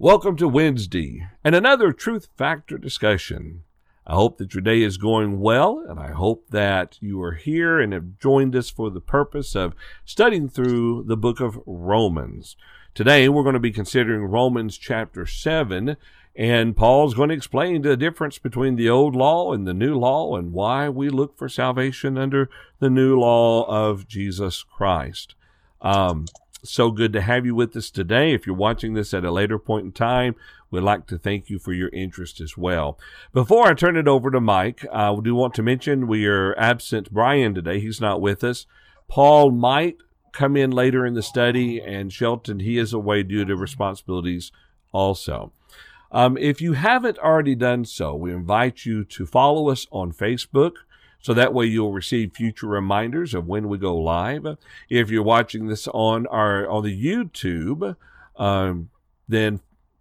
Welcome to Wednesday and another Truth Factor discussion. I hope that your day is going well, and I hope that you are here and have joined us for the purpose of studying through the book of Romans. Today, we're going to be considering Romans chapter 7, and Paul's going to explain the difference between the old law and the new law and why we look for salvation under the new law of Jesus Christ. Um, so good to have you with us today. If you're watching this at a later point in time, we'd like to thank you for your interest as well. Before I turn it over to Mike, I do want to mention we are absent Brian today. He's not with us. Paul might come in later in the study, and Shelton, he is away due to responsibilities also. Um, if you haven't already done so, we invite you to follow us on Facebook. So that way you'll receive future reminders of when we go live. If you're watching this on our on the YouTube, um, then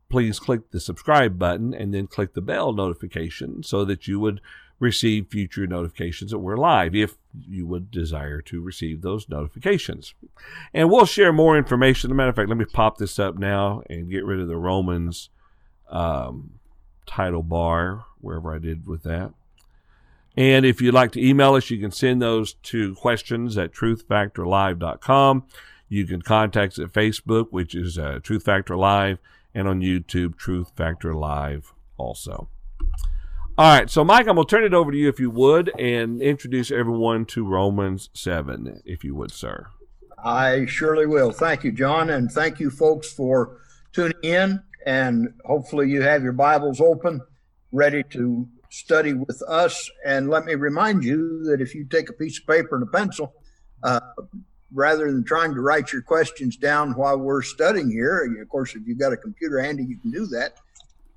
please click the subscribe button and then click the bell notification so that you would receive future notifications that we're live if you would desire to receive those notifications. And we'll share more information. As a matter of fact, let me pop this up now and get rid of the Romans um, title bar, wherever I did with that. And if you'd like to email us, you can send those to questions at truthfactorlive.com. You can contact us at Facebook, which is uh, Truth Factor Live, and on YouTube, Truth Factor Live also. All right, so Mike, I'm going to turn it over to you if you would and introduce everyone to Romans 7, if you would, sir. I surely will. Thank you, John, and thank you, folks, for tuning in. And hopefully, you have your Bibles open, ready to study with us. And let me remind you that if you take a piece of paper and a pencil, uh, rather than trying to write your questions down while we're studying here, of course, if you've got a computer handy, you can do that.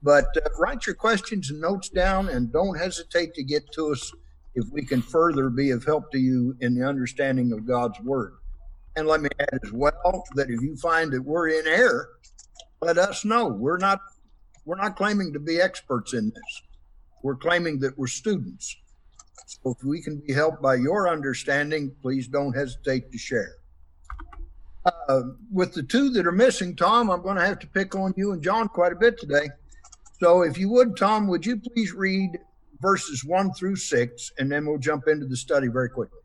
But uh, write your questions and notes down and don't hesitate to get to us if we can further be of help to you in the understanding of God's Word. And let me add as well that if you find that we're in error, let us know. We're not we're not claiming to be experts in this we're claiming that we're students. So if we can be helped by your understanding, please don't hesitate to share. Uh, with the two that are missing, Tom, I'm going to have to pick on you and John quite a bit today. So if you would, Tom, would you please read verses one through six, and then we'll jump into the study very quickly.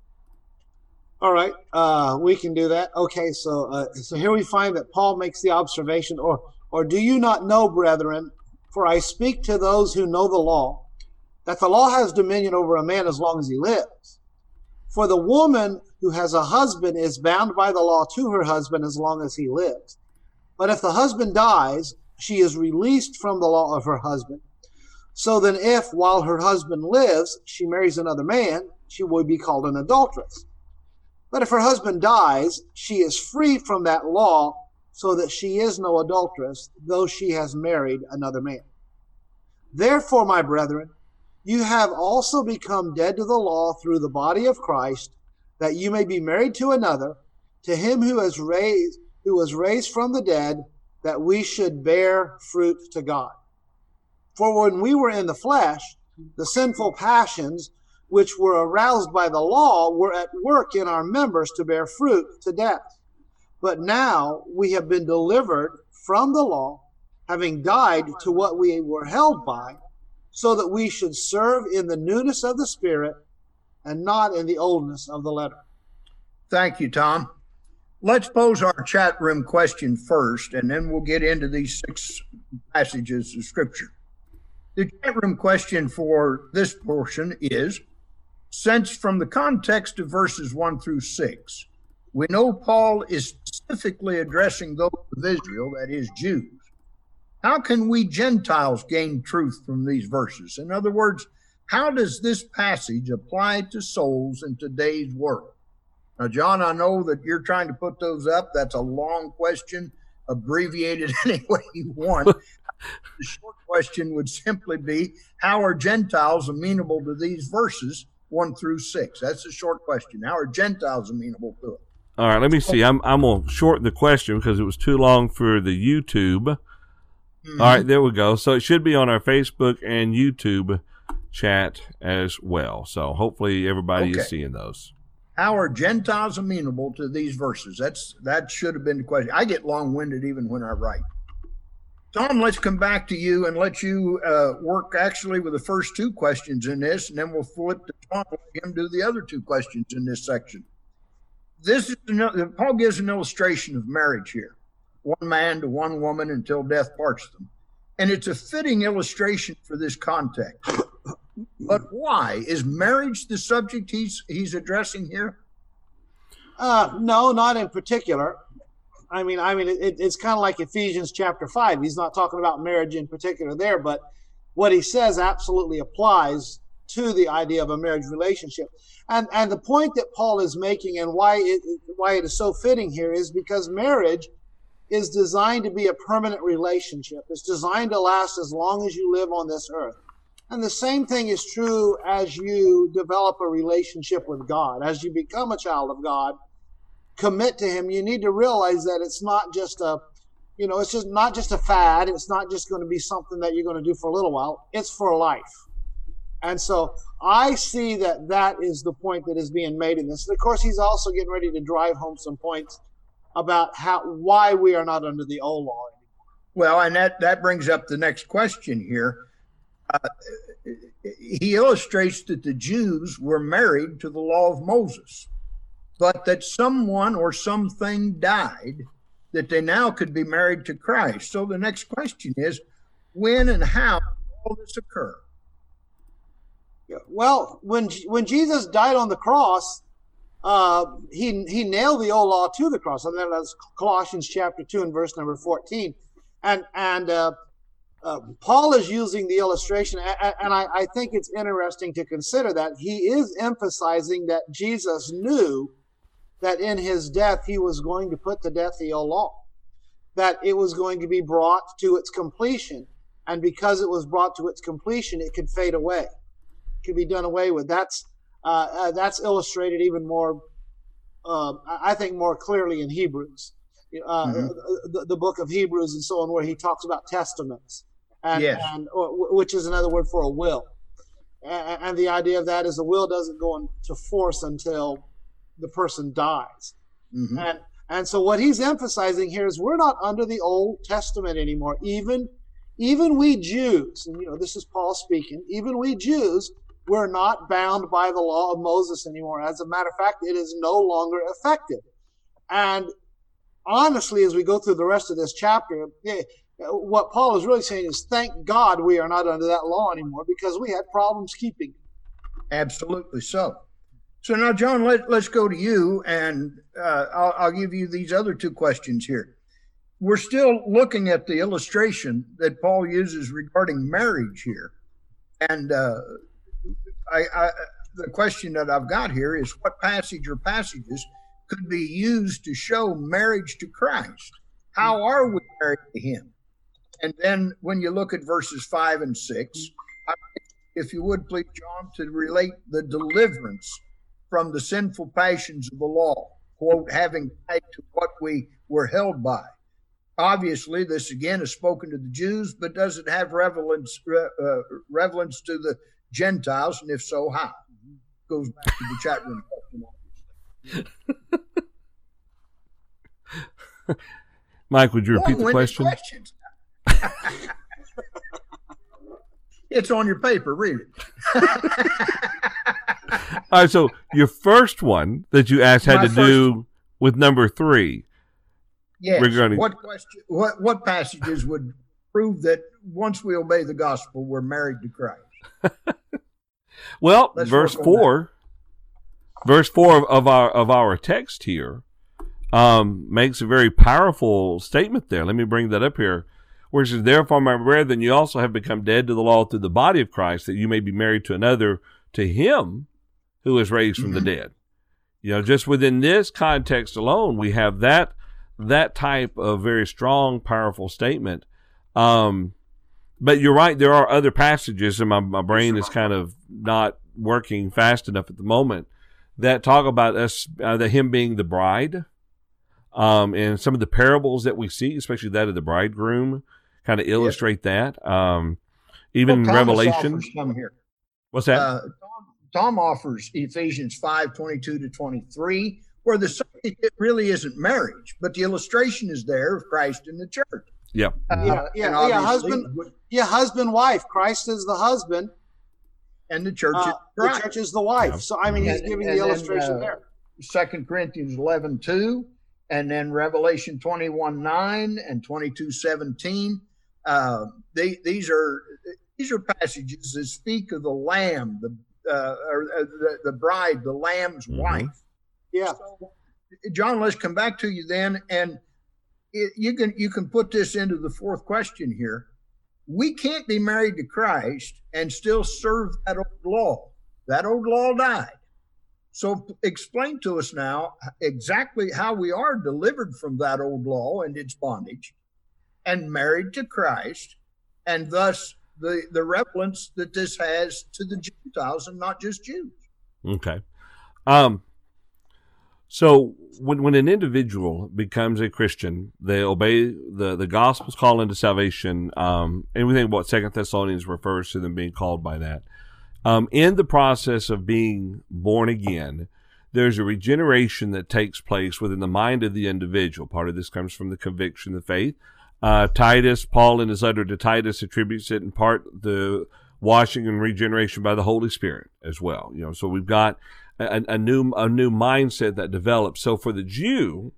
All right, uh, we can do that. Okay, so uh, so here we find that Paul makes the observation, or or do you not know, brethren? For I speak to those who know the law that the law has dominion over a man as long as he lives. For the woman who has a husband is bound by the law to her husband as long as he lives. But if the husband dies, she is released from the law of her husband. So then, if while her husband lives, she marries another man, she would be called an adulteress. But if her husband dies, she is free from that law, so that she is no adulteress, though she has married another man. Therefore, my brethren, you have also become dead to the law through the body of Christ, that you may be married to another, to him who has raised who was raised from the dead, that we should bear fruit to God. For when we were in the flesh, the sinful passions which were aroused by the law were at work in our members to bear fruit to death. But now we have been delivered from the law, having died to what we were held by so that we should serve in the newness of the Spirit and not in the oldness of the letter. Thank you, Tom. Let's pose our chat room question first, and then we'll get into these six passages of Scripture. The chat room question for this portion is Since from the context of verses 1 through 6, we know Paul is specifically addressing those of Israel, that is, Jews how can we Gentiles gain truth from these verses? In other words, how does this passage apply to souls in today's world? Now, John, I know that you're trying to put those up. That's a long question, abbreviated any way you want. the short question would simply be How are Gentiles amenable to these verses, one through six? That's the short question. How are Gentiles amenable to it? All right, let me see. I'm, I'm going to shorten the question because it was too long for the YouTube. Mm-hmm. All right, there we go. So it should be on our Facebook and YouTube chat as well. So hopefully everybody okay. is seeing those. How are Gentiles amenable to these verses? That's that should have been the question. I get long winded even when I write. Tom, let's come back to you and let you uh, work actually with the first two questions in this, and then we'll flip to John let him do the other two questions in this section. This is Paul gives an illustration of marriage here, one man to one woman until death parts them, and it's a fitting illustration for this context. But why is marriage the subject he's he's addressing here? Uh, no, not in particular. I mean, I mean, it, it's kind of like Ephesians chapter five. He's not talking about marriage in particular there, but what he says absolutely applies to the idea of a marriage relationship. And and the point that Paul is making and why it why it is so fitting here is because marriage is designed to be a permanent relationship. It's designed to last as long as you live on this earth. And the same thing is true as you develop a relationship with God. As you become a child of God, commit to him, you need to realize that it's not just a you know, it's just not just a fad. It's not just going to be something that you're going to do for a little while. It's for life. And so I see that that is the point that is being made in this. And of course, he's also getting ready to drive home some points about how why we are not under the old law anymore. Well, and that that brings up the next question here. Uh, he illustrates that the Jews were married to the law of Moses, but that someone or something died that they now could be married to Christ. So the next question is when and how all this occur? Well, when when Jesus died on the cross, uh, he he nailed the old law to the cross, and that's Colossians chapter two and verse number fourteen, and and uh, uh, Paul is using the illustration, and I, I think it's interesting to consider that he is emphasizing that Jesus knew that in his death he was going to put to death the old law, that it was going to be brought to its completion, and because it was brought to its completion, it could fade away could be done away with. That's uh, uh, that's illustrated even more, uh, I think, more clearly in Hebrews, uh, mm-hmm. the, the, book of Hebrews and so on, where he talks about testaments, and, yes. and or, which is another word for a will. And, and the idea of that is the will doesn't go into force until the person dies. Mm-hmm. And and so what he's emphasizing here is we're not under the Old Testament anymore. Even even we Jews, and you know this is Paul speaking. Even we Jews we're not bound by the law of Moses anymore. As a matter of fact, it is no longer effective. And honestly, as we go through the rest of this chapter, eh, what Paul is really saying is, thank God we are not under that law anymore because we had problems keeping. Absolutely so. So now, John, let, let's go to you, and uh, I'll, I'll give you these other two questions here. We're still looking at the illustration that Paul uses regarding marriage here. And uh, I, I, the question that I've got here is what passage or passages could be used to show marriage to Christ? How are we married to Him? And then when you look at verses five and six, if you would please, John, to relate the deliverance from the sinful passions of the law, quote, having tied to what we were held by. Obviously, this again is spoken to the Jews, but does it have relevance, uh, relevance to the Gentiles, and if so, how? Goes back to the chat room question, Mike, would you repeat the question? it's on your paper. Read it. All right. So your first one that you asked had My to do with number three. Yes. Regarding what question? What what passages would prove that once we obey the gospel, we're married to Christ? Well, Let's verse four, verse four of our of our text here, um, makes a very powerful statement. There, let me bring that up here. Where it says, "Therefore, my brethren, you also have become dead to the law through the body of Christ, that you may be married to another, to Him who is raised from mm-hmm. the dead." You know, just within this context alone, we have that that type of very strong, powerful statement. Um, but you're right. There are other passages, and my, my brain is kind of not working fast enough at the moment that talk about us, uh, the him being the bride, um, and some of the parables that we see, especially that of the bridegroom, kind of illustrate that. Um, even well, Revelation. here. What's that? Uh, Tom, Tom, offers Ephesians five twenty two to twenty three, where the subject really isn't marriage, but the illustration is there of Christ in the church. Yep. Uh, Yeah, yeah, yeah, husband- Yeah, husband, wife. Christ is the husband. and the church Uh, is the church is the wife. Yeah. So I mean, he's And- giving and the then, illustration uh, there. Second Corinthians 11, 2, and then Revelation 21, 9 and 22, 17. Uh, they, these are these are passages that speak of the lamb, the uh, or uh, the, the bride, the lamb's Mhm. wife. Yeah. So, John, let's come back to you then, and it, you can you can put this into the fourth question here. We can't be married to Christ and still serve that old law. That old law died. So explain to us now exactly how we are delivered from that old law and its bondage and married to Christ, and thus the, the relevance that this has to the Gentiles and not just Jews. Okay. Um, so when when an individual becomes a Christian, they obey the the gospel's call into salvation. Um, and we think what Second Thessalonians refers to them being called by that. Um, in the process of being born again, there's a regeneration that takes place within the mind of the individual. Part of this comes from the conviction of faith. Uh, Titus, Paul in his letter to Titus attributes it in part the washing and regeneration by the Holy Spirit as well. You know, so we've got a, a new a new mindset that develops. So for the Jew,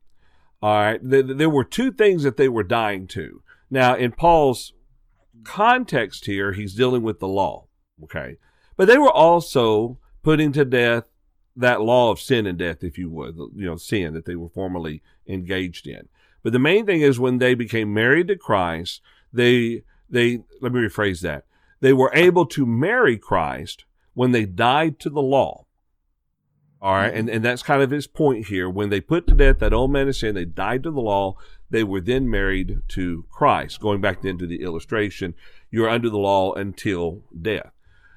all right, th- there were two things that they were dying to. Now, in Paul's context here, he's dealing with the law, okay, but they were also putting to death that law of sin and death, if you would, you know, sin that they were formerly engaged in. But the main thing is when they became married to Christ, they they let me rephrase that. They were able to marry Christ when they died to the law. All right, mm-hmm. and, and that's kind of his point here. When they put to death that old man of sin, they died to the law. They were then married to Christ. Going back then to the illustration, you're under the law until death.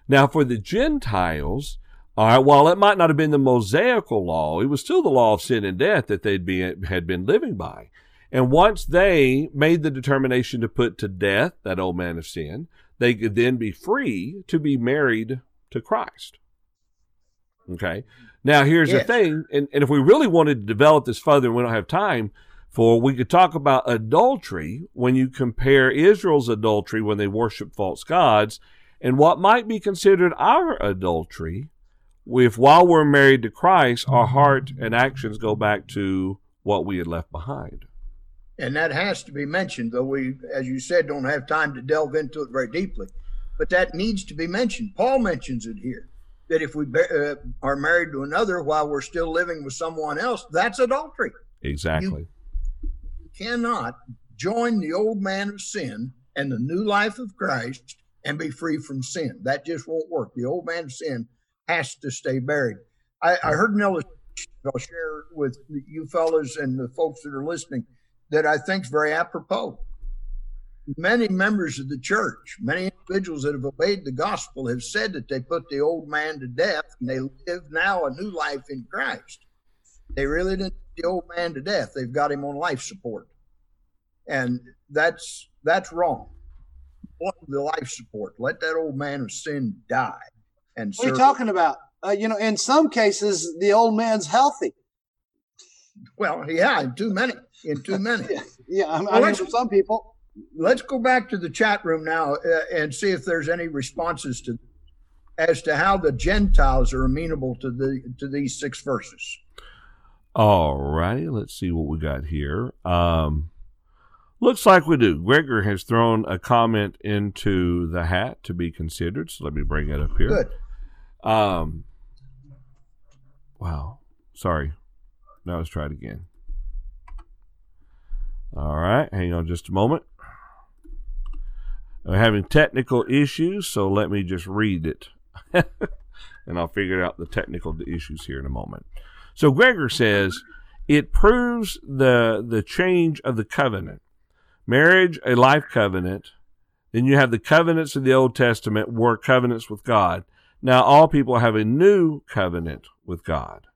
Now, for the Gentiles, all right, while it might not have been the Mosaical law, it was still the law of sin and death that they'd be had been living by. And once they made the determination to put to death that old man of sin, they could then be free to be married to Christ. Okay. Now, here's Yes. the thing, and, and if we really wanted to develop this further, we don't have time for, we could talk about adultery when you compare Israel's adultery when they worship false gods and what might be considered our adultery if while we're married to Christ, our heart and actions go back to what we had left behind. And that has to be mentioned, though we, as you said, don't have time to delve into it very deeply. But that needs to be mentioned. Paul mentions it here that if we be- uh, are married to another while we're still living with someone else, that's adultery. Exactly. You cannot join the old man of sin and the new life of Christ and be free from sin. That just won't work. The old man of sin has to stay buried. I, I heard an illustration I'll share with you fellas and the folks that are listening that I think is very apropos. Many members of the church, many individuals that have obeyed the gospel have said that they put the old man to death and they live now a new life in Christ. They really didn't put the old man to death. They've got him on life support. And that's that's wrong. On The life support. Let that old man of sin die. And What are you talking about? Uh, you know, in some cases, the old man's healthy. Well, yeah, in too many. In too many. Yeah, I, I Well, mean, for some people, Let's go back to the chat room now uh, and see if there's any responses to as to how the Gentiles are amenable to the to these six verses. All righty, let's see what we got here. Um, looks like we do. Gregor has thrown a comment into the hat to be considered, so let me bring it up here. Good. Um, wow. Sorry. Now let's try it again. All right. Hang on just a moment. I'm having technical issues, so let me just read it. and I'll figure out the technical issues here in a moment. So Gregor says it proves the the change of the covenant. Marriage, a life covenant. Then you have the covenants of the Old Testament were covenants with God. Now all people have a new covenant with God.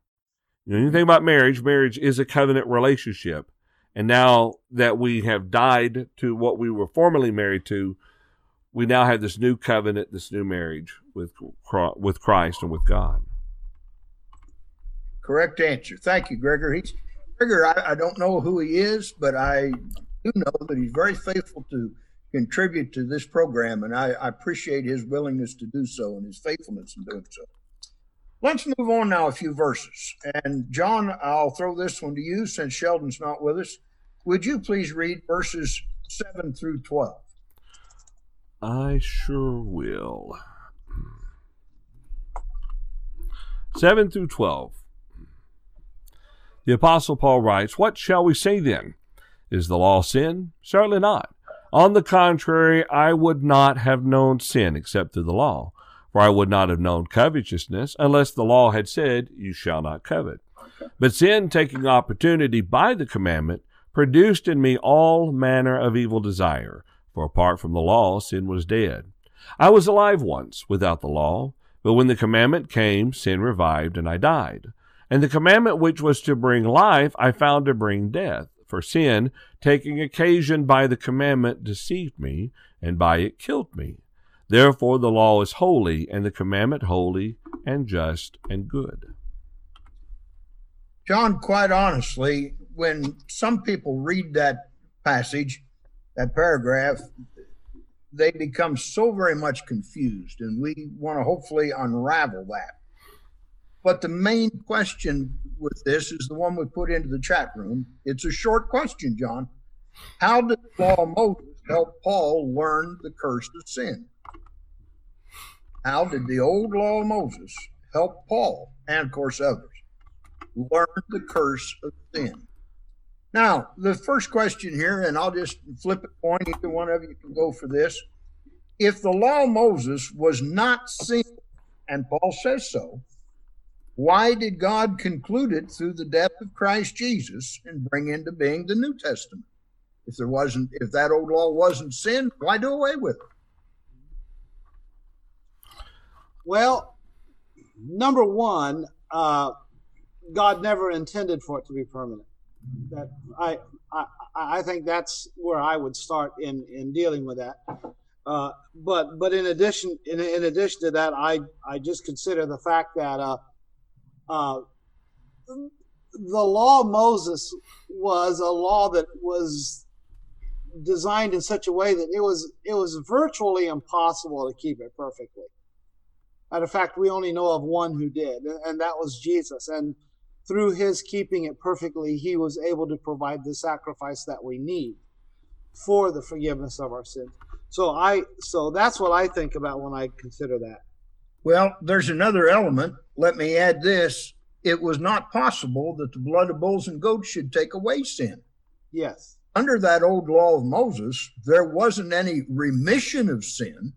You know, you think about marriage, marriage is a covenant relationship. And now that we have died to what we were formerly married to, we now have this new covenant, this new marriage with with Christ and with God. Correct answer. Thank you, Gregor. He's Gregor. I, I don't know who he is, but I do know that he's very faithful to contribute to this program, and I, I appreciate his willingness to do so and his faithfulness in doing so. Let's move on now a few verses. And John, I'll throw this one to you since Sheldon's not with us. Would you please read verses 7 through 12? I sure will. 7 through 12. The Apostle Paul writes, What shall we say then? Is the law sin? Certainly not. On the contrary, I would not have known sin except through the law. For I would not have known covetousness unless the law had said, You shall not covet. But sin, taking opportunity by the commandment, produced in me all manner of evil desire. For apart from the law, sin was dead. I was alive once without the law, but when the commandment came, sin revived, and I died. And the commandment which was to bring life, I found to bring death. For sin, taking occasion by the commandment, deceived me, and by it killed me. Therefore the law is holy, and the commandment holy, and just, and good. John, quite honestly, when some people read that passage, that paragraph, they become so very much confused, and we want to hopefully unravel that. But the main question with this is the one we put into the chat room. It's a short question, John. How did the law Moses help Paul learn the curse of sin? How did the old law of Moses help Paul, and of course others, learn the curse of sin? Now, the first question here, and I'll just flip it coin, either one of you can go for this. If the law of Moses was not sin, and Paul says so, why did God conclude it through the death of Christ Jesus and bring into being the New Testament? If there wasn't, if that old law wasn't sin, why do away with it? Well, number one, uh, God never intended for it to be permanent. That I, I, I think that's where I would start in in dealing with that. Uh, but but in addition in, in addition to that, I I just consider the fact that uh, uh, the law of Moses was a law that was designed in such a way that it was it was virtually impossible to keep it perfectly. Matter of fact, we only know of one who did, and that was Jesus. And through his keeping it perfectly, he was able to provide the sacrifice that we need for the forgiveness of our sins. So I so that's what I think about when I consider that. Well, there's another element. Let me add this. It was not possible that the blood of bulls and goats should take away sin. Yes. Under that old law of Moses, there wasn't any remission of sin.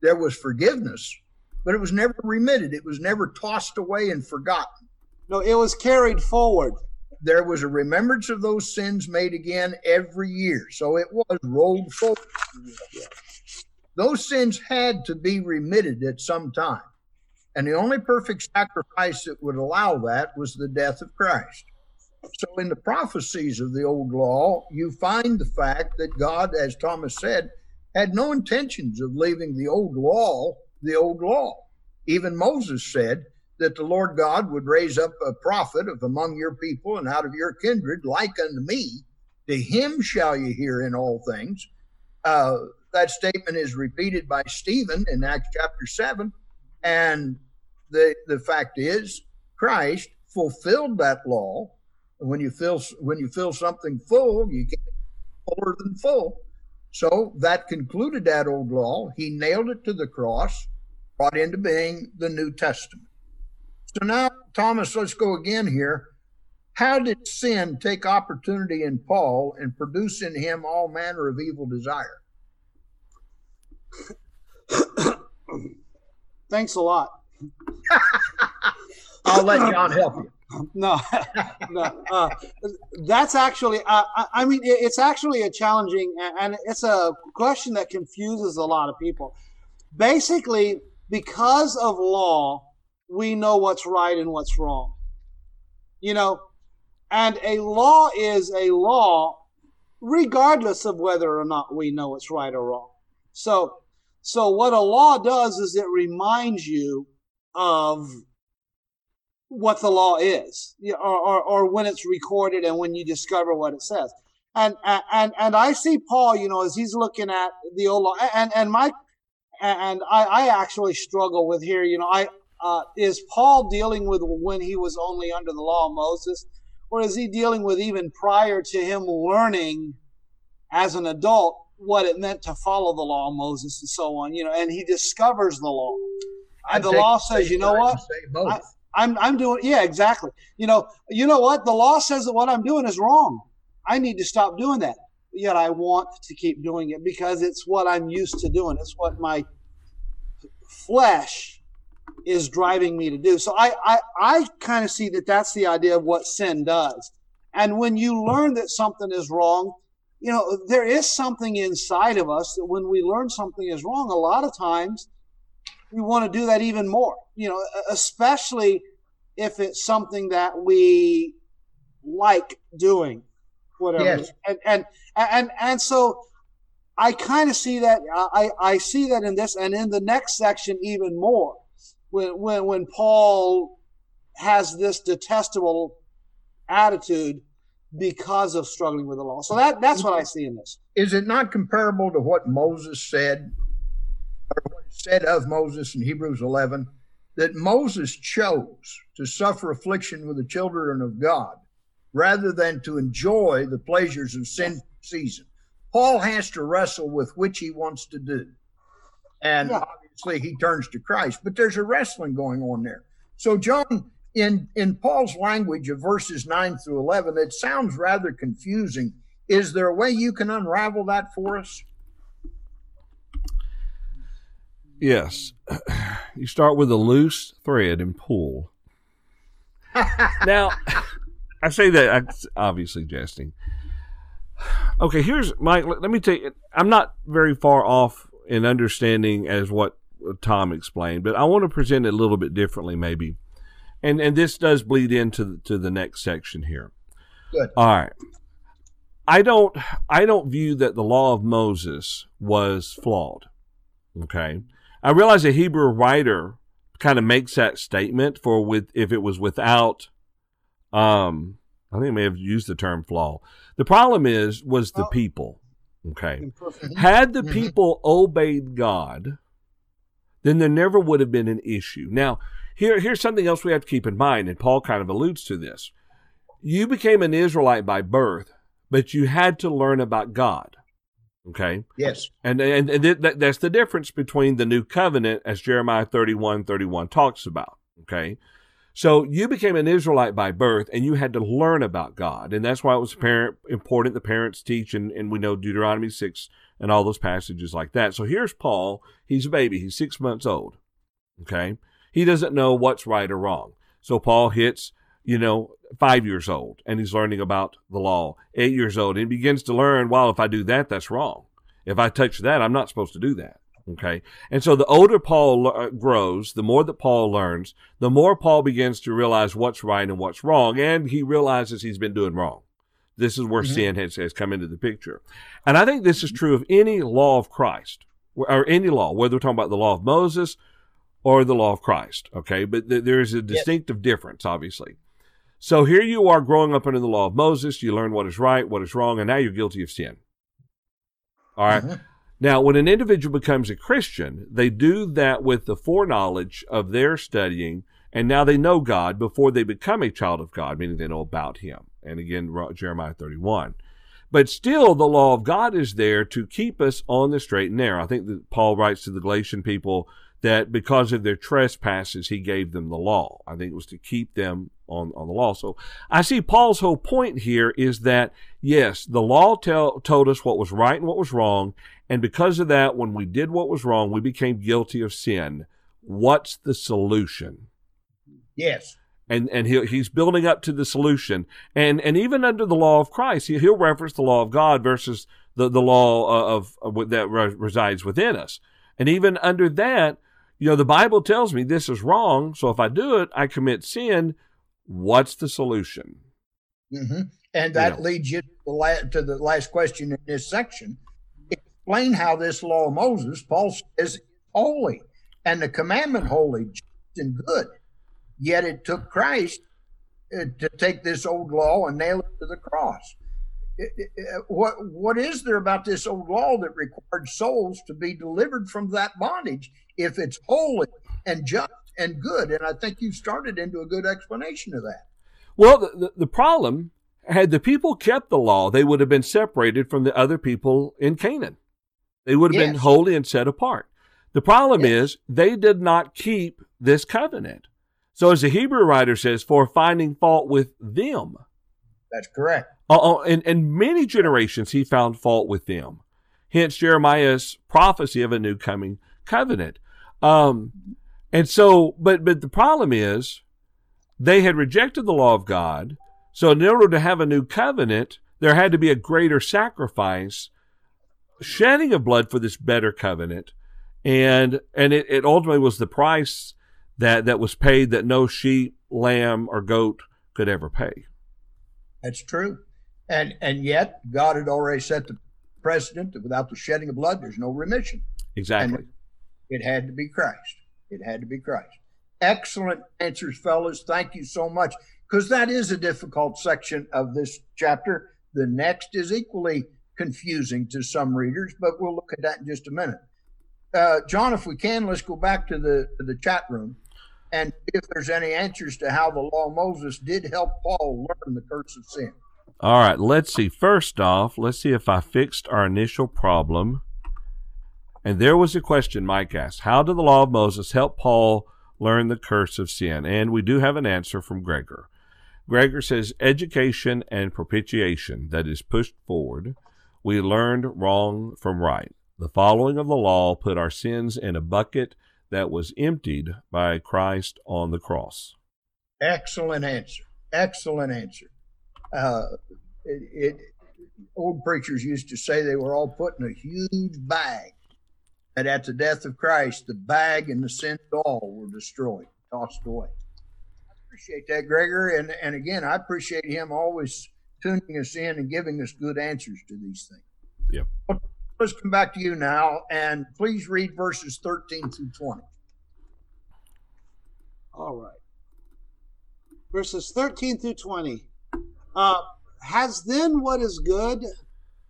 There was forgiveness, but it was never remitted. It was never tossed away and forgotten. No, it was carried forward. There was a remembrance of those sins made again every year. So it was rolled forward those sins had to be remitted at some time. And the only perfect sacrifice that would allow that was the death of Christ. So, in the prophecies of the old law, you find the fact that God, as Thomas said, had no intentions of leaving the old law the old law. Even Moses said that the Lord God would raise up a prophet of among your people and out of your kindred, like unto me. To him shall you hear in all things. Uh, that statement is repeated by Stephen in Acts chapter 7. And the, the fact is, Christ fulfilled that law. When you fill when you fill something full, you get fuller than full. So that concluded that old law. He nailed it to the cross, brought into being the New Testament. So now, Thomas, let's go again here. How did sin take opportunity in Paul and produce in him all manner of evil desire? Thanks a lot. I'll let John help you. No, no. Uh, that's actually, uh, I mean, it's actually a challenging and it's a question that confuses a lot of people. Basically, because of law, we know what's right and what's wrong. You know, and a law is a law regardless of whether or not we know it's right or wrong. So, so what a law does is it reminds you of what the law is, or, or, or when it's recorded and when you discover what it says. and and and I see Paul, you know, as he's looking at the old law, and and my and I, I actually struggle with here. You know, I uh, is Paul dealing with when he was only under the law of Moses, or is he dealing with even prior to him learning as an adult what it meant to follow the law of Moses and so on? You know, and he discovers the law. And the law says, you know what? I, I'm I'm doing yeah exactly. You know you know what the law says that what I'm doing is wrong. I need to stop doing that. Yet I want to keep doing it because it's what I'm used to doing. It's what my flesh is driving me to do. So I I, I kind of see that that's the idea of what sin does. And when you learn that something is wrong, you know there is something inside of us that when we learn something is wrong, a lot of times we want to do that even more. You know, especially if it's something that we like doing, whatever. Yes. And, and and and so I kind of see that I I see that in this and in the next section even more when when when Paul has this detestable attitude because of struggling with the law. So that that's what I see in this. Is it not comparable to what Moses said or what said of Moses in Hebrews 11 that Moses chose to suffer affliction with the children of God rather than to enjoy the pleasures of sin season. Paul has to wrestle with which he wants to do. And yeah. Obviously he turns to Christ, but there's a wrestling going on there. So, John, in, in Paul's language of verses 9 through 11, it sounds rather confusing. Is there a way you can unravel that for us? Yes. You start with a loose thread and pull. now, I say that I'm obviously jesting. Okay, here's Mike. Let me tell you, I'm not very far off in understanding as what Tom explained, but I want to present it a little bit differently, maybe. And and this does bleed into to the next section here. Good. All right. I don't I don't view that the law of Moses was flawed. Okay. I realize a Hebrew writer kind of makes that statement for with if it was without um I think I may have used the term flaw. The problem is was the oh. people. Okay. Had the mm-hmm. people obeyed God, then there never would have been an issue. Now, here here's something else we have to keep in mind, and Paul kind of alludes to this. You became an Israelite by birth, but you had to learn about God. Okay. Yes. And and, and th- that's the difference between the new covenant, as Jeremiah 31, 31 talks about. Okay. So you became an Israelite by birth and you had to learn about God. And that's why it was parent, important the parents teach. And, and we know Deuteronomy 6 and all those passages like that. So here's Paul. He's a baby. He's six months old. Okay. He doesn't know what's right or wrong. So Paul hits, you know, five years old and he's learning about the law, eight years old, and he begins to learn, well, if I do that, that's wrong. If I touch that, I'm not supposed to do that. Okay. And so the older Paul uh, grows, the more that Paul learns, the more Paul begins to realize what's right and what's wrong. And he realizes he's been doing wrong. This is where mm-hmm. sin has, has come into the picture. And I think this is true of any law of Christ or any law, whether we're talking about the law of Moses or the law of Christ. Okay. But th- there is a distinctive difference, obviously. So here you are growing up under the law of Moses. You learn what is right, what is wrong, and now you're guilty of sin. All right? mm-hmm. Now, when an individual becomes a Christian, they do that with the foreknowledge of their studying, and now they know God before they become a child of God, meaning they know about Him. And again, Jeremiah 31. But still, the law of God is there to keep us on the straight and narrow. I think that Paul writes to the Galatian people that because of their trespasses, he gave them the law. I think it was to keep them on, on the law. So I see Paul's whole point here is that, yes, the law tell, told us what was right and what was wrong. And because of that, when we did what was wrong, we became guilty of sin. What's the solution? Yes. And, and he, he's building up to the solution. And, and even under the law of Christ, he, he'll reference the law of God versus the, the law of, of that resides within us. And even under that, you know, the Bible tells me this is wrong. So if I do it, I commit sin. What's the solution? Mm-hmm. And that you know. leads you to the, last, to the last question in this section. Explain how this law of Moses, Paul says, holy and the commandment holy just and good. Yet it took Christ uh, to take this old law and nail it to the cross. what what is there about this old law that required souls to be delivered from that bondage if it's holy and just and good? And I think you started into a good explanation of that. Well, the, the, the problem had the people kept the law, they would have been separated from the other people in Canaan. They would have yes. been holy and set apart. The problem yes. is they did not keep this covenant. So, as the Hebrew writer says, for finding fault with them. That's correct. Uh, in, in many generations, he found fault with them. Hence Jeremiah's prophecy of a new coming covenant. Um, and so, but but the problem is, they had rejected the law of God. So, in order to have a new covenant, there had to be a greater sacrifice, shedding of blood for this better covenant, and and it, it ultimately was the price that that was paid that no sheep, lamb, or goat could ever pay. That's true. And and yet God had already set the precedent that without the shedding of blood, there's no remission. Exactly. And it had to be Christ. It had to be Christ. Excellent answers, fellas. Thank you so much. Because that is a difficult section of this chapter. The next is equally confusing to some readers, but we'll look at that in just a minute. Uh, John, if we can, let's go back to the to the chat room and if there's any answers to how the law of Moses did help Paul learn the curse of sin. All right, let's see. First off, let's see if I fixed our initial problem. And there was a question Mike asked How did the law of Moses help Paul learn the curse of sin? And we do have an answer from Gregor. Gregor says education and propitiation that is pushed forward. We learned wrong from right. The following of the law put our sins in a bucket that was emptied by Christ on the cross. Excellent answer. Excellent answer. Uh, it, it, old preachers used to say they were all put in a huge bag, and at the death of Christ, the bag and the sin all were destroyed, tossed away. I appreciate that, Gregor, and and again, I appreciate him always tuning us in and giving us good answers to these things. Yeah. Let's come back to you now, and please read verses 13 through 20. All right. Verses 13 through 20. Uh, has then what is good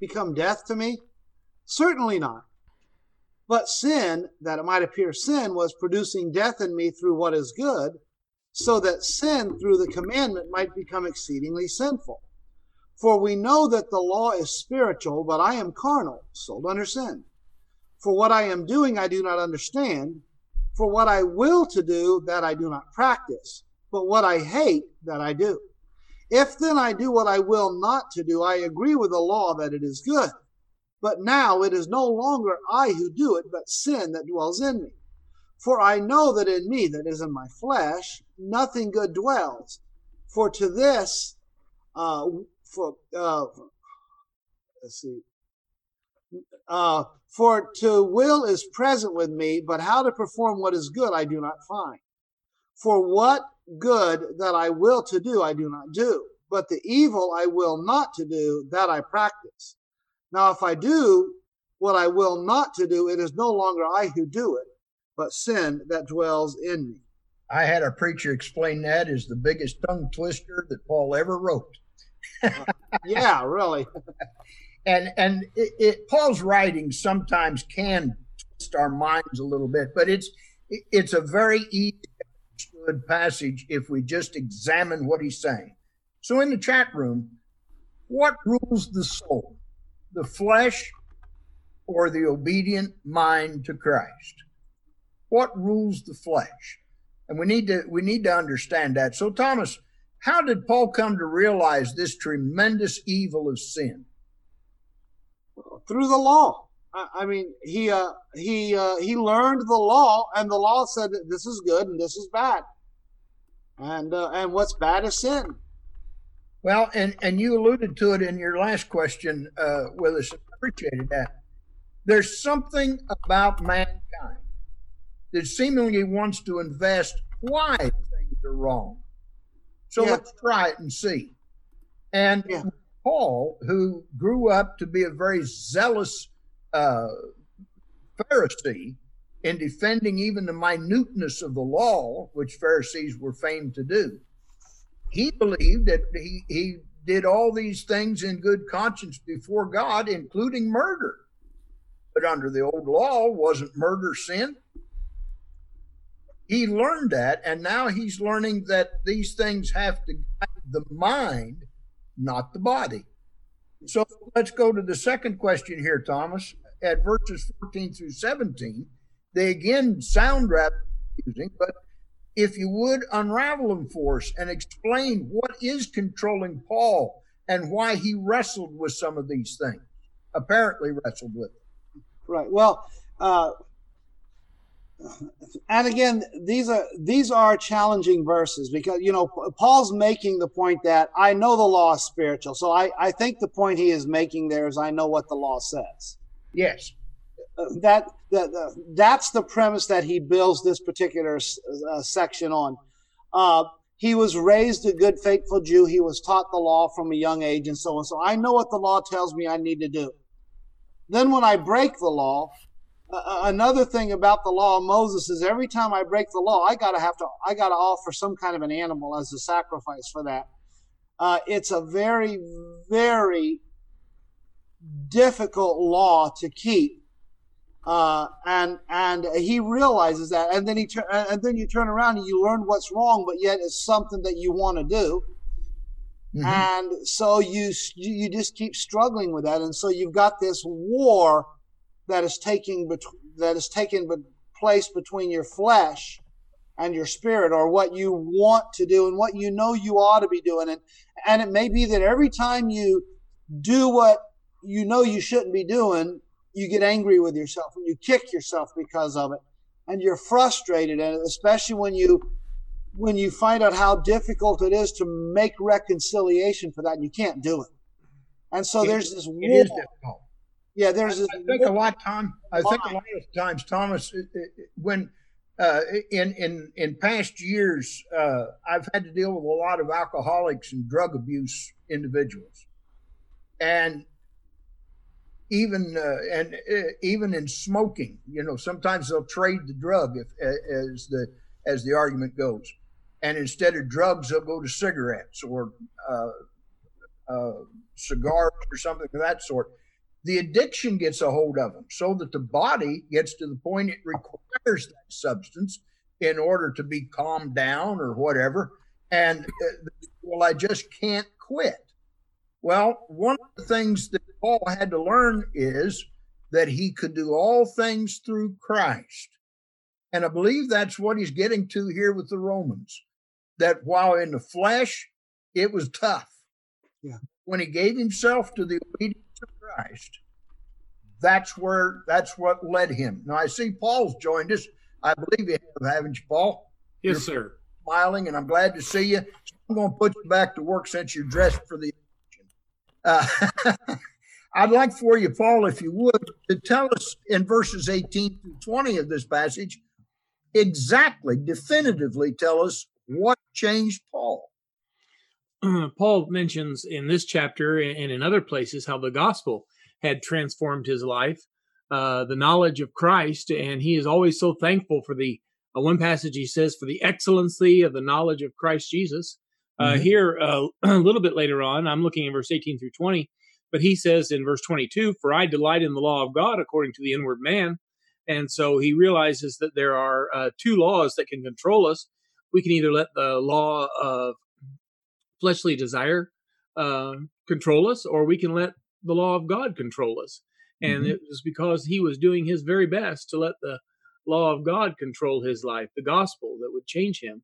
become death to me? Certainly not. But sin, that it might appear sin, was producing death in me through what is good, so that sin through the commandment might become exceedingly sinful. For we know that the law is spiritual, but I am carnal, sold under sin. For what I am doing, I do not understand. For what I will to do, that I do not practice. But what I hate, that I do. If then I do what I will not to do, I agree with the law that it is good. But now it is no longer I who do it, but sin that dwells in me. For I know that in me, that is in my flesh, nothing good dwells. For to this, uh, for uh, let's see. Uh, for to will is present with me, but how to perform what is good I do not find. For what good that I will to do I do not do, but the evil I will not to do that I practice. Now if I do what I will not to do, it is no longer I who do it, but sin that dwells in me. I had a preacher explain that as the biggest tongue twister that Paul ever wrote yeah, really. and and it, it, Paul's writing sometimes can twist our minds a little bit, but it's it's a very easy understood passage if we just examine what he's saying. So in the chat room, what rules the soul, the flesh, or the obedient mind to Christ? What rules the flesh? And we need to we need to understand that. So Thomas, how did Paul come to realize this tremendous evil of sin? Through the law. I mean, he uh, he uh, he learned the law, and the law said that this is good and this is bad, and uh, and what's bad is sin. Well, and and you alluded to it in your last question uh, with us. Appreciated that. There's something about mankind that seemingly wants to invest why things are wrong. So yeah. let's try it and see. And yeah. Paul, who grew up to be a very zealous uh, Pharisee in defending even the minuteness of the law, which Pharisees were famed to do, he believed that he, he did all these things in good conscience before God, including murder. But under the old law, wasn't murder sin? He learned that, and now he's learning that these things have to guide the mind, not the body. So let's go to the second question here, Thomas. At verses 14 through 17, they again sound rather confusing, but if you would unravel them for us and explain what is controlling Paul and why he wrestled with some of these things, apparently wrestled with them. Right. Well, uh, and again, these are these are challenging verses because you know Paul's making the point that I know the law is spiritual. So I I think the point he is making there is I know what the law says. Yes. Uh, that that that's the premise that he builds this particular uh, section on. Uh, he was raised a good, faithful Jew. He was taught the law from a young age, and so on. So I know what the law tells me I need to do. Then, when I break the law, uh, another thing about the law of Moses is every time I break the law, I gotta have to I gotta offer some kind of an animal as a sacrifice for that. Uh, it's a very very difficult law to keep, uh, and and he realizes that, and then he tur- and then you turn around and you learn what's wrong, but yet it's something that you want to do. Mm-hmm. And so you you just keep struggling with that, and so you've got this war that is taking that is taking place between your flesh and your spirit or what you want to do and what you know you ought to be doing. And and it may be that every time you do what you know you shouldn't be doing you get angry with yourself and you kick yourself because of it. And you're frustrated. And especially when you when you find out how difficult it is to make reconciliation for that and you can't do it. And so it, there's this war. Yeah, there's. I, I think a lot of. I think a lot of times, Thomas, when uh, in in in past years, uh, I've had to deal with a lot of alcoholics and drug abuse individuals, and even uh, and uh, even in smoking, you know, sometimes they'll trade the drug if as the as the argument goes, and instead of drugs, they'll go to cigarettes or uh, uh, cigars or something of that sort the addiction gets a hold of them so that the body gets to the point it requires that substance in order to be calmed down or whatever. And uh, well, I just can't quit. Well, one of the things that Paul had to learn is that he could do all things through Christ. And I believe that's what he's getting to here with the Romans. That while in the flesh, it was tough. Yeah. When he gave himself to the obedience of Christ, that's where that's what led him. Now I see Paul's joined us. I believe you have, haven't you, Paul? Yes, You're sir. Smiling, and I'm glad to see you. I'm going to put you back to work since you're dressed for the. Uh, I'd like for you, Paul, if you would, to tell us in verses 18 through 20 of this passage exactly, definitively tell us what changed Paul. Paul mentions in this chapter and in other places how the gospel had transformed his life, uh, the knowledge of Christ, and he is always so thankful for the uh, one passage he says for the excellency of the knowledge of Christ Jesus. Uh, mm-hmm. Here, uh, a little bit later on, I'm looking at verse 18 through 20, but he says in verse 22, "For I delight in the law of God according to the inward man." And so he realizes that there are uh, two laws that can control us. We can either let the law of fleshly desire uh, control us, or we can let the law of God control us. And mm-hmm. it was because he was doing his very best to let the law of God control his life, the gospel that would change him.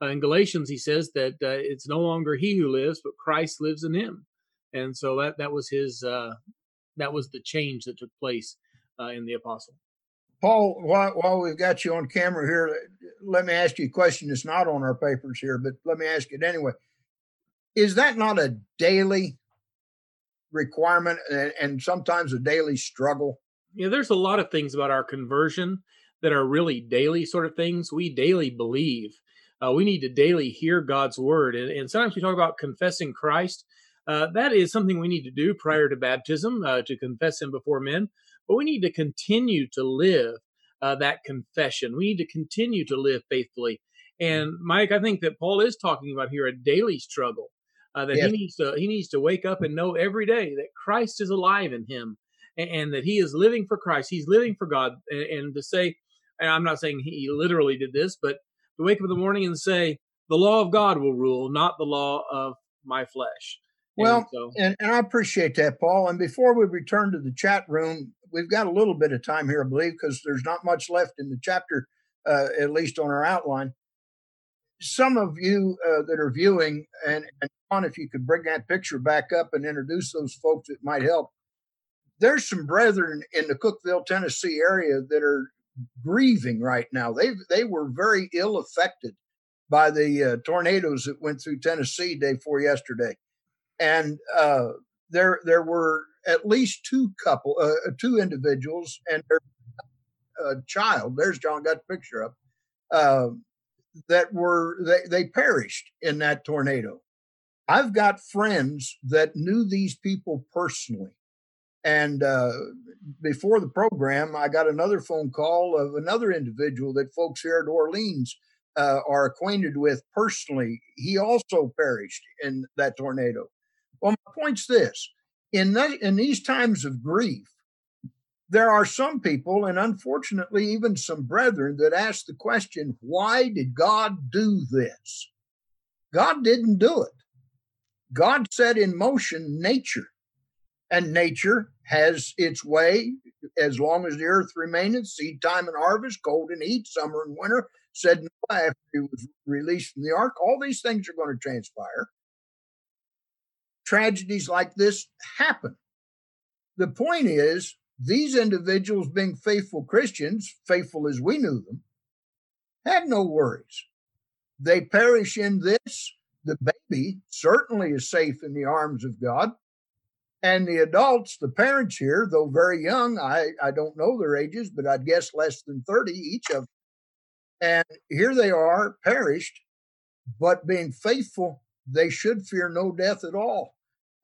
Uh, in Galatians, he says that uh, it's no longer he who lives, but Christ lives in him. And so that that was his uh, that was the change that took place uh, in the apostle. Paul, while, while we've got you on camera here, let me ask you a question that's not on our papers here, but let me ask it anyway. Is that not a daily requirement and, and sometimes a daily struggle? Yeah, there's a lot of things about our conversion that are really daily sort of things. We daily believe. Uh, we need to daily hear God's word. And, and sometimes we talk about confessing Christ. Uh, that is something we need to do prior to baptism uh, to confess Him before men. But we need to continue to live uh, that confession. We need to continue to live faithfully. And Mike, I think that Paul is talking about here a daily struggle Uh, that he needs to he needs to wake up and know every day that Christ is alive in him, and, and that he is living for Christ. He's living for God, and, and to say, and I'm not saying he literally did this, but to wake up in the morning and say, the law of God will rule, not the law of my flesh. Well, and, so, and, and I appreciate that, Paul. And before we return to the chat room, we've got a little bit of time here, I believe, because there's not much left in the chapter, uh, at least on our outline. Some of you uh, that are viewing, and, and if you could bring that picture back up and introduce those folks, it might help. There's some brethren in the Cookeville, Tennessee area that are grieving right now. They they were very ill affected by the uh, tornadoes that went through Tennessee day before yesterday, and uh, there there were at least two couple uh, uh two individuals and their uh, child. There's John got the picture up. That were they, they perished in that tornado. I've got friends that knew these people personally. And uh, before the program, I got another phone call of another individual that folks here at Orleans uh, are acquainted with personally. He also perished in that tornado. Well, my point's this: in in these times of grief, there are some people, and unfortunately, even some brethren, that ask the question, "Why did God do this?" God didn't do it. God set in motion nature, and nature has its way as long as the earth remaineth, seed time and harvest, cold and heat, summer and winter. Said Noah after he was released from the ark, all these things are going to transpire. Tragedies like this happen. The point is, these individuals, being faithful Christians, faithful as we knew them, had no worries. They perish in this the baby certainly is safe in the arms of God. And the adults, the parents here, though very young, I, I don't know their ages, but I'd guess less than 30 each of them. And here they are, perished, but being faithful, they should fear no death at all.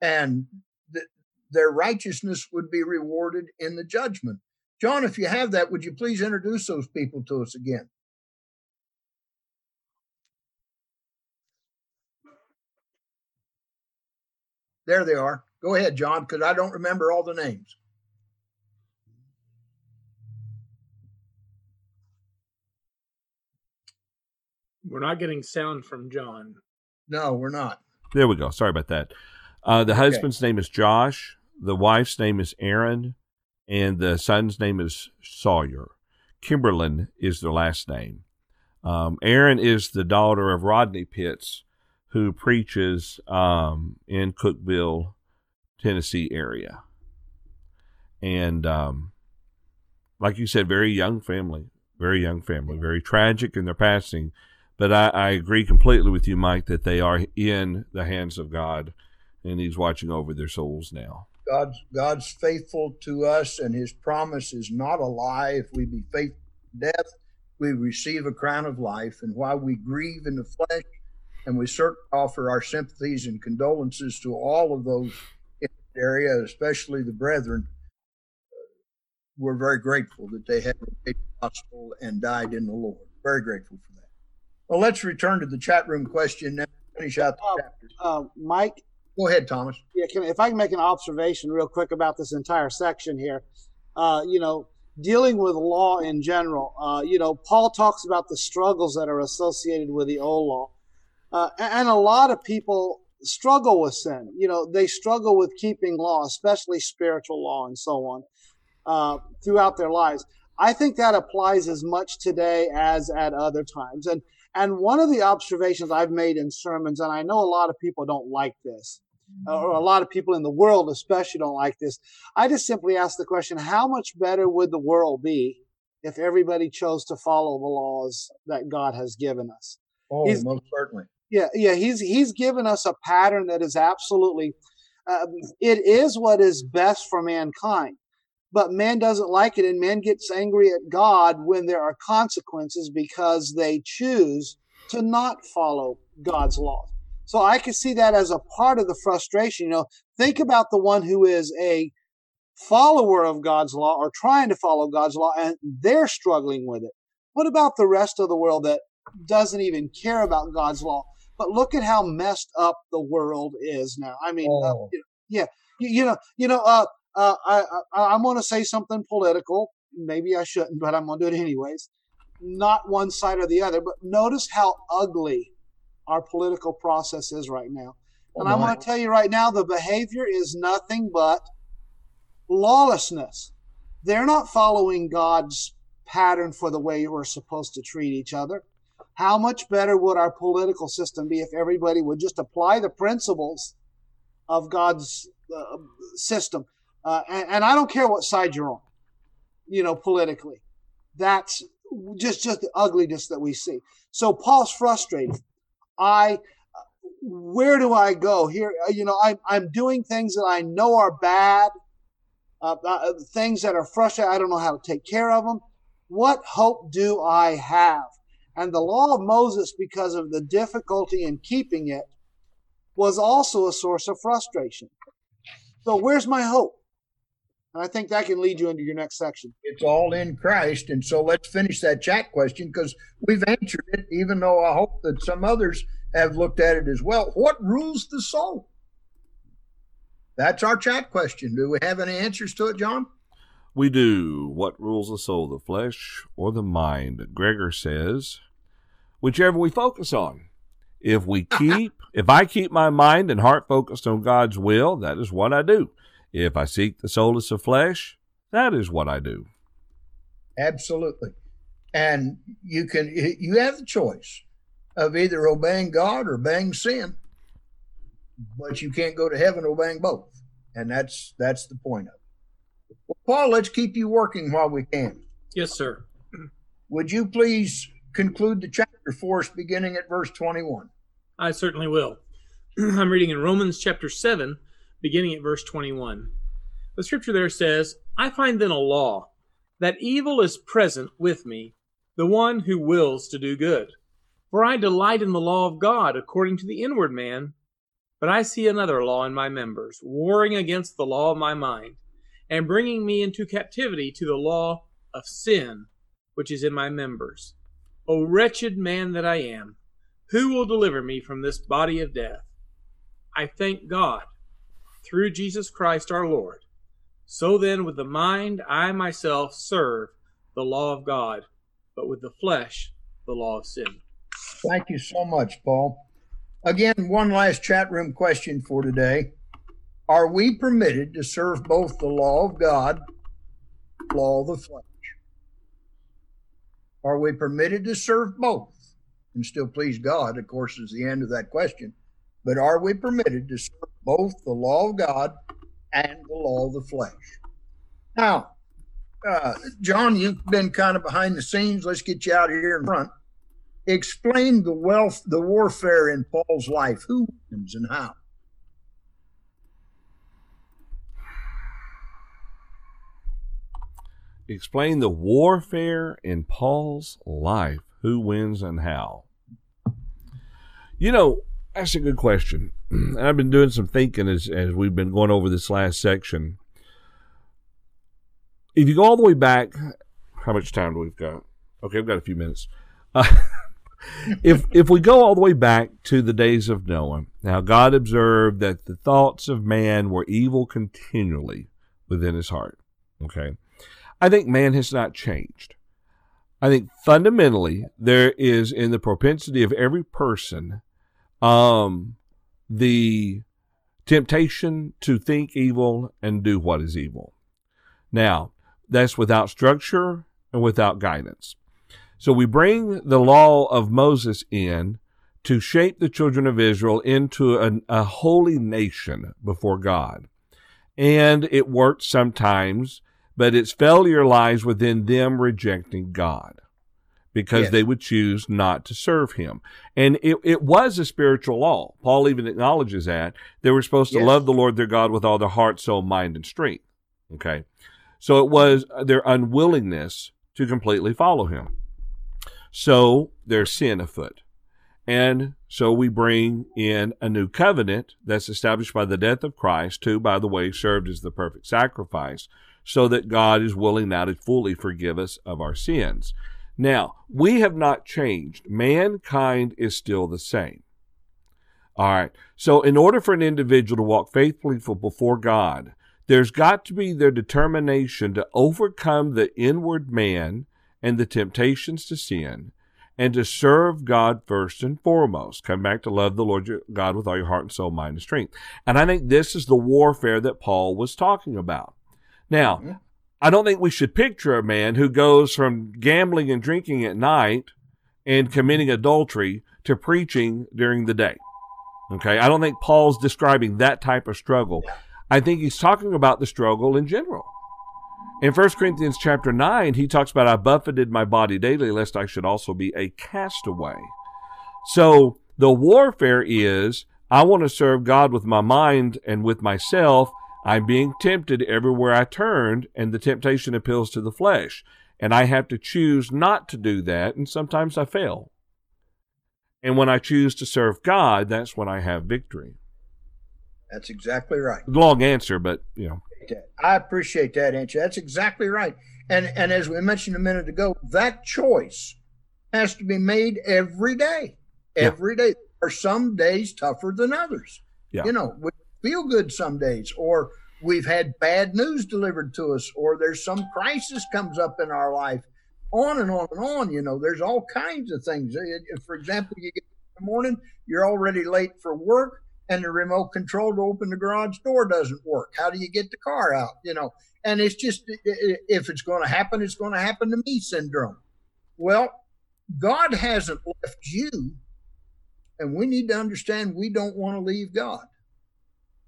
And their righteousness would be rewarded in the judgment. John, if you have that, would you please introduce those people to us again? There they are. Go ahead, John, because I don't remember all the names. We're not getting sound from John. No, we're not. There we go. Sorry about that. Uh, the okay. husband's name is Josh. The wife's name is Erin, and the son's name is Sawyer. Kimberlin is their last name. Um, Erin is the daughter of Rodney Pitts, who preaches um, in Cookeville, Tennessee area. And um, like you said, very young family, very young family, very tragic in their passing. But I, I agree completely with you, Mike, that they are in the hands of God, and He's watching over their souls now. God's God's faithful to us, and His promise is not a lie. If we be faithful to death, we receive a crown of life. And while we grieve in the flesh, and we certainly offer our sympathies and condolences to all of those in the area, especially the brethren. We're very grateful that they have the gospel and died in the Lord. Very grateful for that. Well, let's return to the chat room question and finish out the uh, chapter. Uh, Mike? Go ahead, Thomas. Yeah, can, if I can make an observation real quick about this entire section here. Uh, you know, dealing with law in general, uh, you know, Paul talks about the struggles that are associated with the old law. Uh, and a lot of people struggle with sin. You know, they struggle with keeping law, especially spiritual law and so on, uh, throughout their lives. I think that applies as much today as at other times. And and one of the observations I've made in sermons, and I know a lot of people don't like this, or a lot of people in the world especially don't like this. I just simply ask the question: How much better would the world be if everybody chose to follow the laws that God has given us? Oh, He's, most certainly. Yeah, yeah, he's he's given us a pattern that is absolutely uh, it is what is best for mankind. But man doesn't like it, and man gets angry at God when there are consequences because they choose to not follow God's laws. So I can see that as a part of the frustration. You know, think about the one who is a follower of God's law or trying to follow God's law, and they're struggling with it. What about the rest of the world that doesn't even care about God's law? but look at how messed up the world is now. I mean, uh, Oh. yeah, you, you know, you know, uh, uh, I, I, I'm going to say something political. Maybe I shouldn't, but I'm going to do it anyways. Not one side or the other, but notice how ugly our political process is right now. And I want to tell you right now, the behavior is nothing but lawlessness. They're not following God's pattern for the way we're supposed to treat each other. How much better would our political system be if everybody would just apply the principles of God's uh, system? Uh, and, and I don't care what side you're on, you know, politically. That's just just the ugliness that we see. So Paul's frustrated. I where do I go here? uh, You know, I'm I'm doing things that I know are bad, uh, uh, things that are frustrating. I don't know how to take care of them. What hope do I have? And the law of Moses, because of the difficulty in keeping it, was also a source of frustration. So where's my hope? And I think that can lead you into your next section. It's all in Christ. And so let's finish that chat question because we've answered it, even though I hope that some others have looked at it as well. What rules the soul? That's our chat question. Do we have any answers to it, John? We do. What rules the soul, the flesh or the mind? Gregor says, whichever we focus on. If we keep, if I keep my mind and heart focused on God's will, that is what I do. If I seek the solace of flesh, that is what I do. Absolutely. And you can you have the choice of either obeying God or obeying sin. But you can't go to heaven obeying both. And that's that's the point of it. Well, Paul, let's keep you working while we can. Yes, sir. Would you please conclude the chapter for us beginning at verse 21? I certainly will. I'm reading in Romans chapter 7, beginning at verse 21. The scripture there says, I find then a law, that evil is present with me, the one who wills to do good. For I delight in the law of God according to the inward man, but I see another law in my members, warring against the law of my mind, and bringing me into captivity to the law of sin, which is in my members. O wretched man that I am! Who will deliver me from this body of death? I thank God through Jesus Christ our Lord. So then, with the mind, I myself serve the law of God, but with the flesh, the law of sin. Thank you so much, Paul. Again, one last chat room question for today. Are we permitted to serve both the law of God, law of the flesh? Are we permitted to serve both and still please God? Of course, is the end of that question. But are we permitted to serve both the law of God and the law of the flesh? Now, uh, John, you've been kind of behind the scenes. Let's get you out here in front explain the wealth, the warfare in Paul's life. Who wins and how? Explain the warfare in Paul's life. Who wins and how? You know, that's a good question. I've been doing some thinking as, as we've been going over this last section. If you go all the way back, how much time do we've got? Okay, we've got a few minutes. Uh, if if we go all the way back to the days of Noah, now God observed that the thoughts of man were evil continually within his heart. Okay. I think man has not changed. I think fundamentally there is in the propensity of every person um the temptation to think evil and do what is evil. Now, that's without structure and without guidance. So we bring the law of Moses in to shape the children of Israel into an, a holy nation before God. And it works sometimes, but its failure lies within them rejecting God because Yes. they would choose not to serve him. And it, it was a spiritual law. Paul even acknowledges that. They were supposed to Yes. love the Lord their God with all their heart, soul, mind, and strength. Okay. So it was their unwillingness to completely follow him. So there's sin afoot. And so we bring in a new covenant that's established by the death of Christ, who, by the way, served as the perfect sacrifice, so that God is willing now to fully forgive us of our sins. Now, we have not changed. Mankind is still the same. All right. So, in order for an individual to walk faithfully before God, there's got to be their determination to overcome the inward man and the temptations to sin and to serve God first and foremost. Come back to love the Lord your God with all your heart and soul, mind, and strength. And I think this is the warfare that Paul was talking about. Now, mm-hmm. I don't think we should picture a man who goes from gambling and drinking at night and committing adultery to preaching during the day. Okay. I don't think Paul's describing that type of struggle. I think he's talking about the struggle in general. In 1 Corinthians chapter 9, he talks about I buffeted my body daily lest I should also be a castaway. So the warfare is I want to serve God with my mind and with myself. I'm being tempted everywhere I turn, and the temptation appeals to the flesh. And I have to choose not to do that, and sometimes I fail. And when I choose to serve God, that's when I have victory. That's exactly right. Long answer, but you know. I appreciate that answer. That's exactly right. And and as we mentioned a minute ago, that choice has to be made every day. Every yeah. day. Are some days tougher than others. Yeah. You know, we feel good some days, or we've had bad news delivered to us, or there's some crisis comes up in our life on and on and on. You know, there's all kinds of things. For example, you get in the morning, you're already late for work, and the remote control to open the garage door doesn't work. How do you get the car out? You know, and it's just if it's going to happen, it's going to happen to me syndrome. Well, God hasn't left you, and we need to understand we don't want to leave God.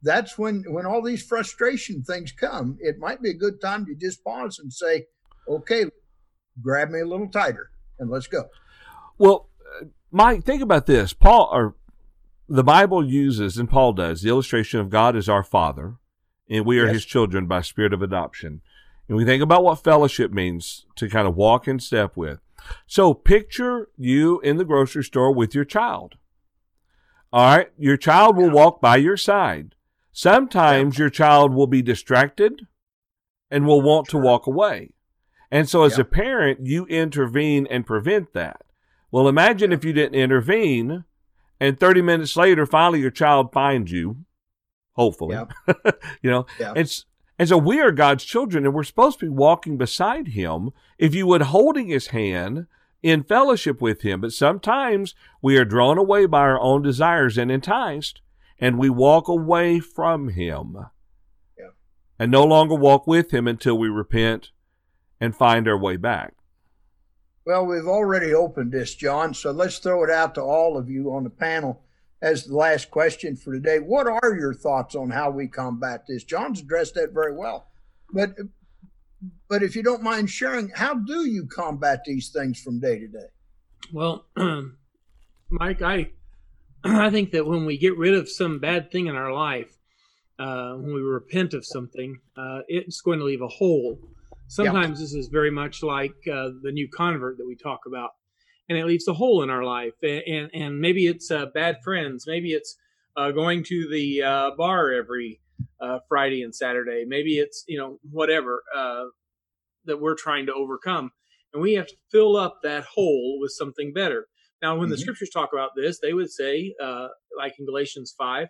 That's when when all these frustration things come. It might be a good time to just pause and say, "Okay, grab me a little tighter and let's go. Well, Mike, think about this. Paul or the Bible uses, and Paul does, the illustration of God as our Father, and we are yes. His children by spirit of adoption. And we think about what fellowship means to kind of walk in step with. So picture you in the grocery store with your child. All right, your child will walk by your side. Sometimes your child will be distracted and will want to walk away. And so, as a parent, you intervene and prevent that. Well, imagine if you didn't intervene, and 30 minutes later, finally, your child finds you. Hopefully, yep. you know, yep. it's and so we are God's children, and we're supposed to be walking beside Him. If you would, holding His hand in fellowship with Him. But sometimes we are drawn away by our own desires and enticed, and we walk away from Him, and no longer walk with Him until we repent and find our way back? Well, we've already opened this, John, so let's throw it out to all of you on the panel as the last question for today. What are your thoughts on how we combat this? John's addressed that very well. But but if you don't mind sharing, how do you combat these things from day to day? Well, Mike, I I think that when we get rid of some bad thing in our life, uh, when we repent of something, uh, it's going to leave a hole Sometimes this is very much like uh, the new convert that we talk about, and it leaves a hole in our life. And and, and maybe it's uh, bad friends. Maybe it's uh, going to the uh, bar every uh, Friday and Saturday. Maybe it's you know whatever uh, that we're trying to overcome, and we have to fill up that hole with something better. Now, when mm-hmm. the scriptures talk about this, they would say, like in Galatians five,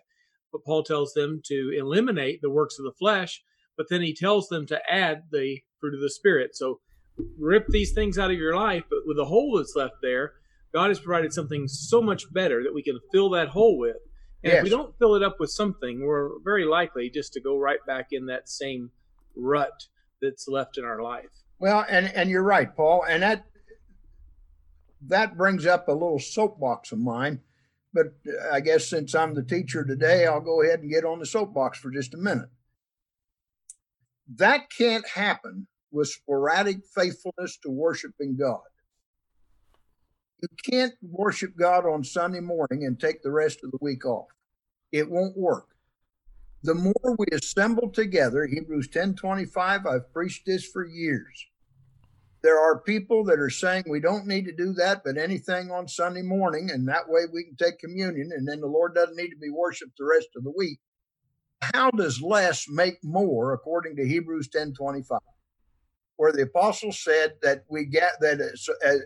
but Paul tells them to eliminate the works of the flesh but then he tells them to add the fruit of the spirit. So rip these things out of your life, but with the hole that's left there, God has provided something so much better that we can fill that hole with. And yes. if we don't fill it up with something, we're very likely just to go right back in that same rut that's left in our life. Well, and and you're right, Paul, and that that brings up a little soapbox of mine. But uh, I guess since I'm the teacher today, I'll go ahead and get on the soapbox for just a minute. That can't happen with sporadic faithfulness to worshiping God. You can't worship God on Sunday morning and take the rest of the week off. It won't work. The more we assemble together, Hebrews 10:25, I've preached this for years. There are people that are saying we don't need to do that, but anything on Sunday morning, and that way we can take communion, and then the Lord doesn't need to be worshiped the rest of the week how does less make more according to Hebrews 10 25? Where the apostle said that we get that as, as,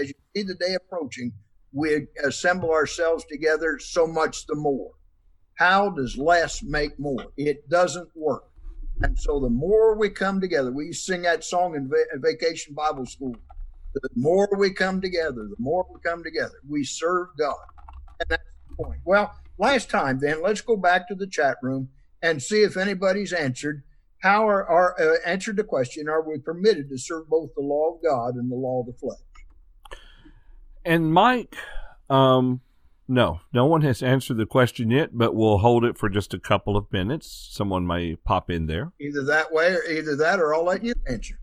as you see the day approaching, we assemble ourselves together, so much the more. How does less make more? It doesn't work. And so the more we come together, we sing that song in va- Vacation Bible School. The more we come together, the more we come together, we serve God. And that's the point. Well, last time then, let's go back to the chat room and see if anybody's answered how are, are uh, answered the question are we permitted to serve both the law of god and the law of the flesh And Mike, um, no, no one has answered the question yet, but we'll hold it for just a couple of minutes. Someone may pop in there. either that way or either that or i'll let you answer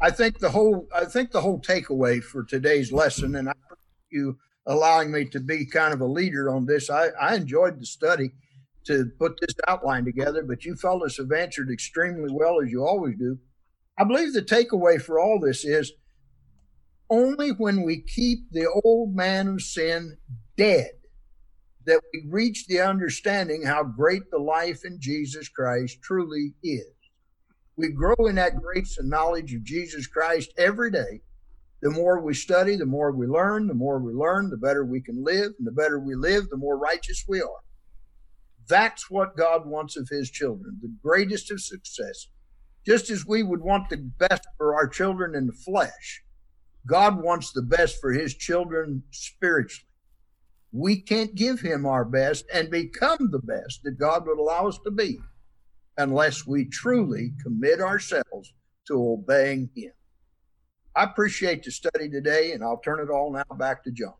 i think the whole i think the whole takeaway for today's lesson and i appreciate you allowing me to be kind of a leader on this i, I enjoyed the study to put this outline together but you fellas have answered extremely well as you always do i believe the takeaway for all this is only when we keep the old man of sin dead that we reach the understanding how great the life in Jesus Christ truly is. We grow in that grace and knowledge of Jesus Christ every day. The more we study, the more we learn. The more we learn, the better we can live. And the better we live, the more righteous we are. That's what God wants of his children, the greatest of success. Just as we would want the best for our children in the flesh, God wants the best for his children spiritually. We can't give him our best and become the best that God would allow us to be unless we truly commit ourselves to obeying him. I appreciate the study today, and I'll turn it all now back to John.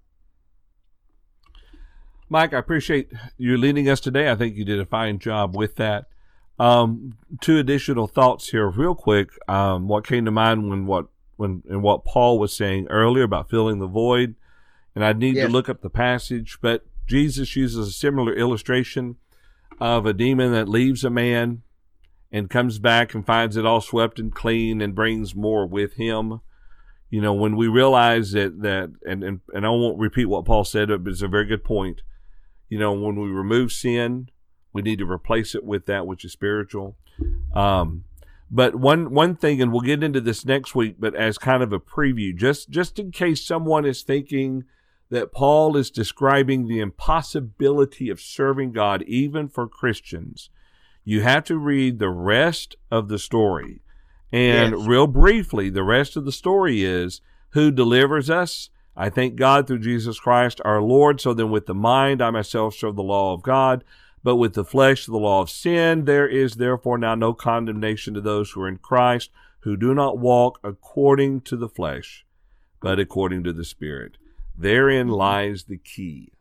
Mike, I appreciate you leading us today. I think you did a fine job with that. Um, two additional thoughts here, real quick. Um, what came to mind when what when and what Paul was saying earlier about filling the void, and I need Yes. to look up the passage, but Jesus uses a similar illustration of a demon that leaves a man and comes back and finds it all swept and clean and brings more with him. You know, when we realize that that and and, and I won't repeat what Paul said, but it's a very good point. You know, when we remove sin, we need to replace it with that which is spiritual. Um, but one one thing, and we'll get into this next week, but as kind of a preview, just just in case someone is thinking that Paul is describing the impossibility of serving God even for Christians, you have to read the rest of the story. And Yes. real briefly, the rest of the story is who delivers us? I thank God through Jesus Christ our Lord. So then, with the mind, I myself serve the law of God, but with the flesh, the law of sin. There is therefore now no condemnation to those who are in Christ, who do not walk according to the flesh, but according to the Spirit. Therein lies the key.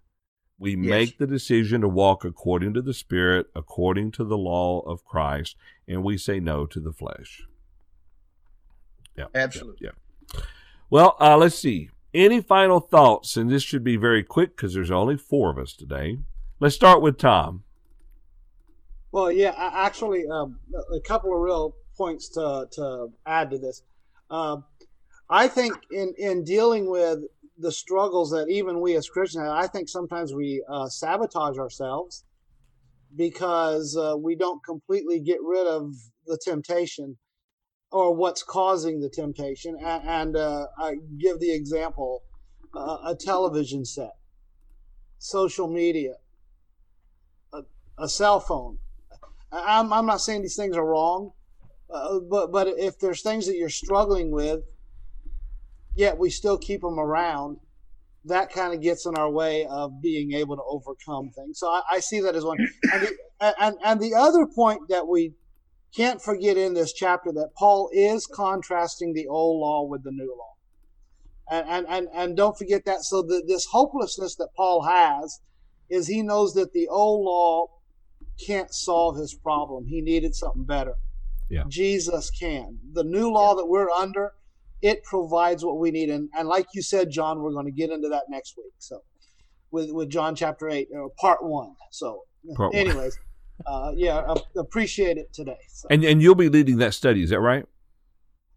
We Yes. make the decision to walk according to the Spirit, according to the law of Christ, and we say no to the flesh. Yeah. Absolutely. Yeah. yeah. Well, uh, let's see. Any final thoughts? And this should be very quick because there's only four of us today. Let's start with Tom. Well, yeah, actually, um, a couple of real points to to add to this. Um, I think in in dealing with the struggles that even we as Christians have, I think sometimes we uh, sabotage ourselves because uh, we don't completely get rid of the temptation or what's causing the temptation. And, and uh, I give the example: uh, a television set, social media, a, a cell phone. I'm, I'm not saying these things are wrong, uh, but but if there's things that you're struggling with, yet we still keep them around, that kind of gets in our way of being able to overcome things. So I, I see that as one. And the, and and the other point that we can't forget in this chapter that Paul is contrasting the old law with the new law. And and and, and don't forget that. So the, this hopelessness that Paul has is he knows that the old law can't solve his problem. He needed something better. Yeah. Jesus can. The new law that we're under, it provides what we need. And, and like you said, John, we're going to get into that next week. So with, with John chapter 8, or part one. So, Part one. anyways, uh, yeah, appreciate it today. So, And and you'll be leading that study, is that right?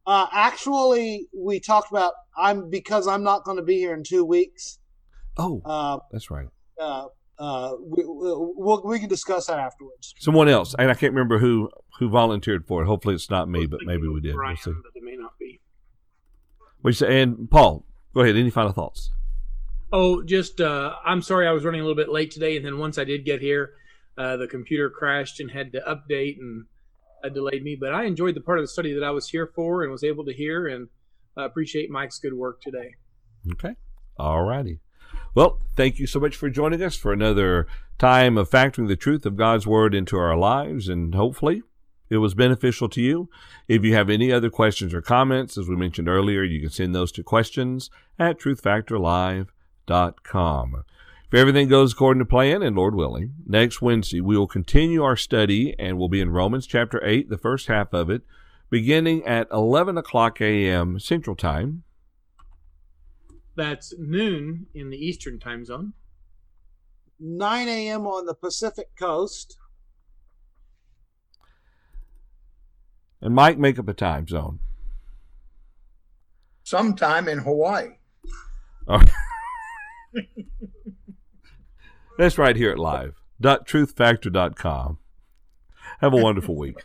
uh, actually, we talked about I'm because I'm not going to be here in two weeks. Oh, Uh, that's right. uh, uh, we, we'll, we can discuss that afterwards. Someone else, and I can't remember who who volunteered for it. Hopefully, it's not me, but maybe we did. We'll see. but it may not be. We say, and Paul, go ahead. Any final thoughts? Oh, just uh, I'm sorry I was running a little bit late today, and then once I did get here, uh, the computer crashed and had to update and uh, delayed me. But I enjoyed the part of the study that I was here for and was able to hear, and uh, appreciate Mike's good work today. Okay. All righty. Well, thank you so much for joining us for another time of factoring the truth of God's Word into our lives, and hopefully it was beneficial to you. If you have any other questions or comments, as we mentioned earlier, you can send those to questions at truthfactorlive.com. If everything goes according to plan and Lord willing, next Wednesday we will continue our study and we'll be in Romans chapter 8, the first half of it, beginning at 11 o'clock a.m. Central Time. That's noon in the Eastern time zone. 9 a.m. on the Pacific Coast. And Mike, make up a time zone. Sometime in Hawaii. Oh. That's right here at live.truthfactor.com. Have a wonderful week.